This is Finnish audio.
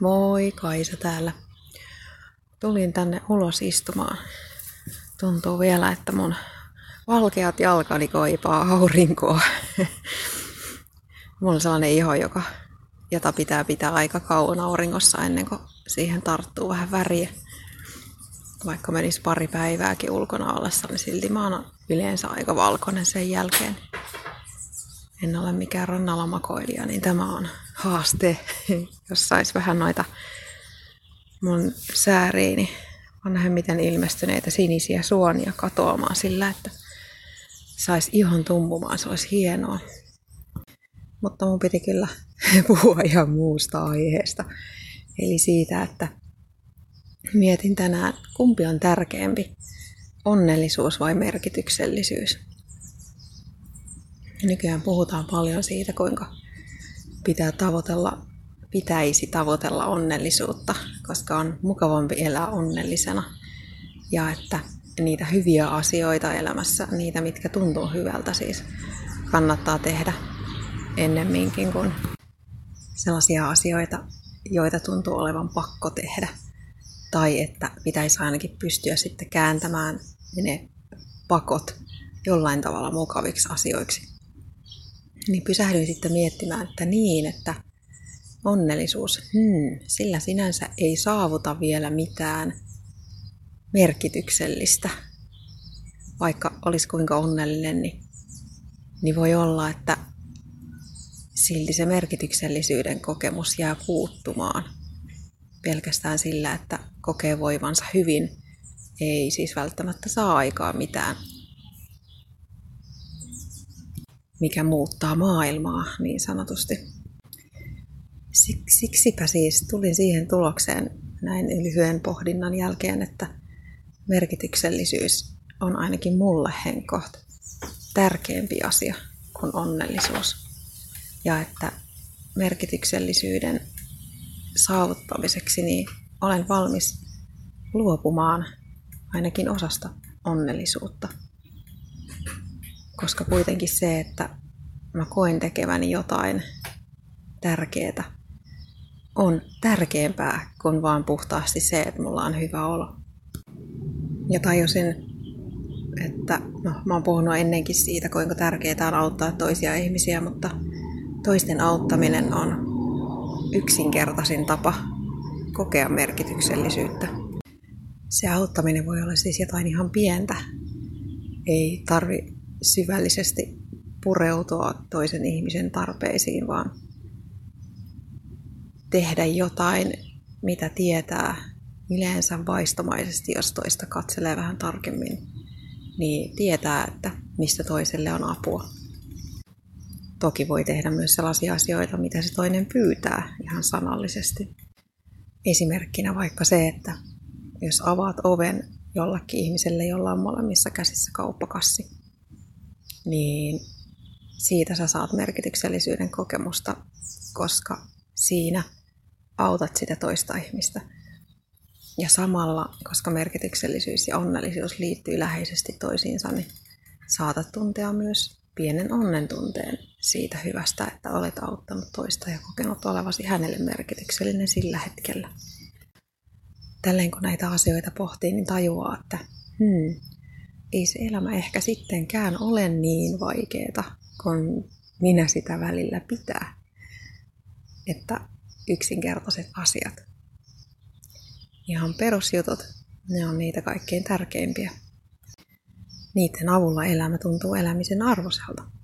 Moi, Kaisa täällä. Tulin tänne ulos istumaan. Tuntuu vielä, että mun valkeat jalkani koipaa aurinkoa. Mulla on sellainen iho, joka, jota pitää pitää aika kauan auringossa ennen kuin siihen tarttuu vähän väriä. Vaikka menisi pari päivääkin ulkona ollessa, niin silti mä oon yleensä aika valkoinen sen jälkeen en ole mikään rannalamakoilija, niin tämä on haaste, jos sais vähän noita mun sääriini vanhemmiten ilmestyneitä sinisiä suonia katoamaan sillä, että sais ihon tumpumaan, se olisi hienoa. Mutta mun piti kyllä puhua ihan muusta aiheesta. Eli siitä, että mietin tänään, kumpi on tärkeämpi, onnellisuus vai merkityksellisyys. Nykyään puhutaan paljon siitä, kuinka pitää tavoitella, pitäisi tavoitella onnellisuutta, koska on mukavampi elää onnellisena. Ja että niitä hyviä asioita elämässä, niitä mitkä tuntuu hyvältä siis, kannattaa tehdä ennemminkin kuin sellaisia asioita, joita tuntuu olevan pakko tehdä. Tai että pitäisi ainakin pystyä sitten kääntämään ne pakot jollain tavalla mukaviksi asioiksi niin pysähdyin sitten miettimään, että niin, että onnellisuus, hmm, sillä sinänsä ei saavuta vielä mitään merkityksellistä. Vaikka olisi kuinka onnellinen, niin, niin voi olla, että silti se merkityksellisyyden kokemus jää puuttumaan. Pelkästään sillä, että kokee voivansa hyvin, ei siis välttämättä saa aikaa mitään mikä muuttaa maailmaa niin sanotusti. Siksipä siis tulin siihen tulokseen näin lyhyen pohdinnan jälkeen, että merkityksellisyys on ainakin mulle henkoht tärkeämpi asia kuin onnellisuus. Ja että merkityksellisyyden saavuttamiseksi niin olen valmis luopumaan ainakin osasta onnellisuutta koska kuitenkin se, että mä koen tekeväni jotain tärkeää, on tärkeämpää kuin vaan puhtaasti se, että mulla on hyvä olo. Ja tajusin, että no, mä oon puhunut ennenkin siitä, kuinka tärkeää on auttaa toisia ihmisiä, mutta toisten auttaminen on yksinkertaisin tapa kokea merkityksellisyyttä. Se auttaminen voi olla siis jotain ihan pientä. Ei tarvi syvällisesti pureutua toisen ihmisen tarpeisiin, vaan tehdä jotain, mitä tietää yleensä vaistomaisesti, jos toista katselee vähän tarkemmin, niin tietää, että mistä toiselle on apua. Toki voi tehdä myös sellaisia asioita, mitä se toinen pyytää ihan sanallisesti. Esimerkkinä vaikka se, että jos avaat oven jollakin ihmiselle, jolla on molemmissa käsissä kauppakassi, niin siitä sä saat merkityksellisyyden kokemusta, koska siinä autat sitä toista ihmistä. Ja samalla, koska merkityksellisyys ja onnellisuus liittyy läheisesti toisiinsa, niin saatat tuntea myös pienen onnen tunteen siitä hyvästä, että olet auttanut toista ja kokenut olevasi hänelle merkityksellinen sillä hetkellä. Tälleen kun näitä asioita pohtii, niin tajuaa, että hmm, ei se elämä ehkä sittenkään ole niin vaikeeta, kun minä sitä välillä pitää. Että yksinkertaiset asiat. Ihan perusjutut, ne on niitä kaikkein tärkeimpiä. Niiden avulla elämä tuntuu elämisen arvoselta.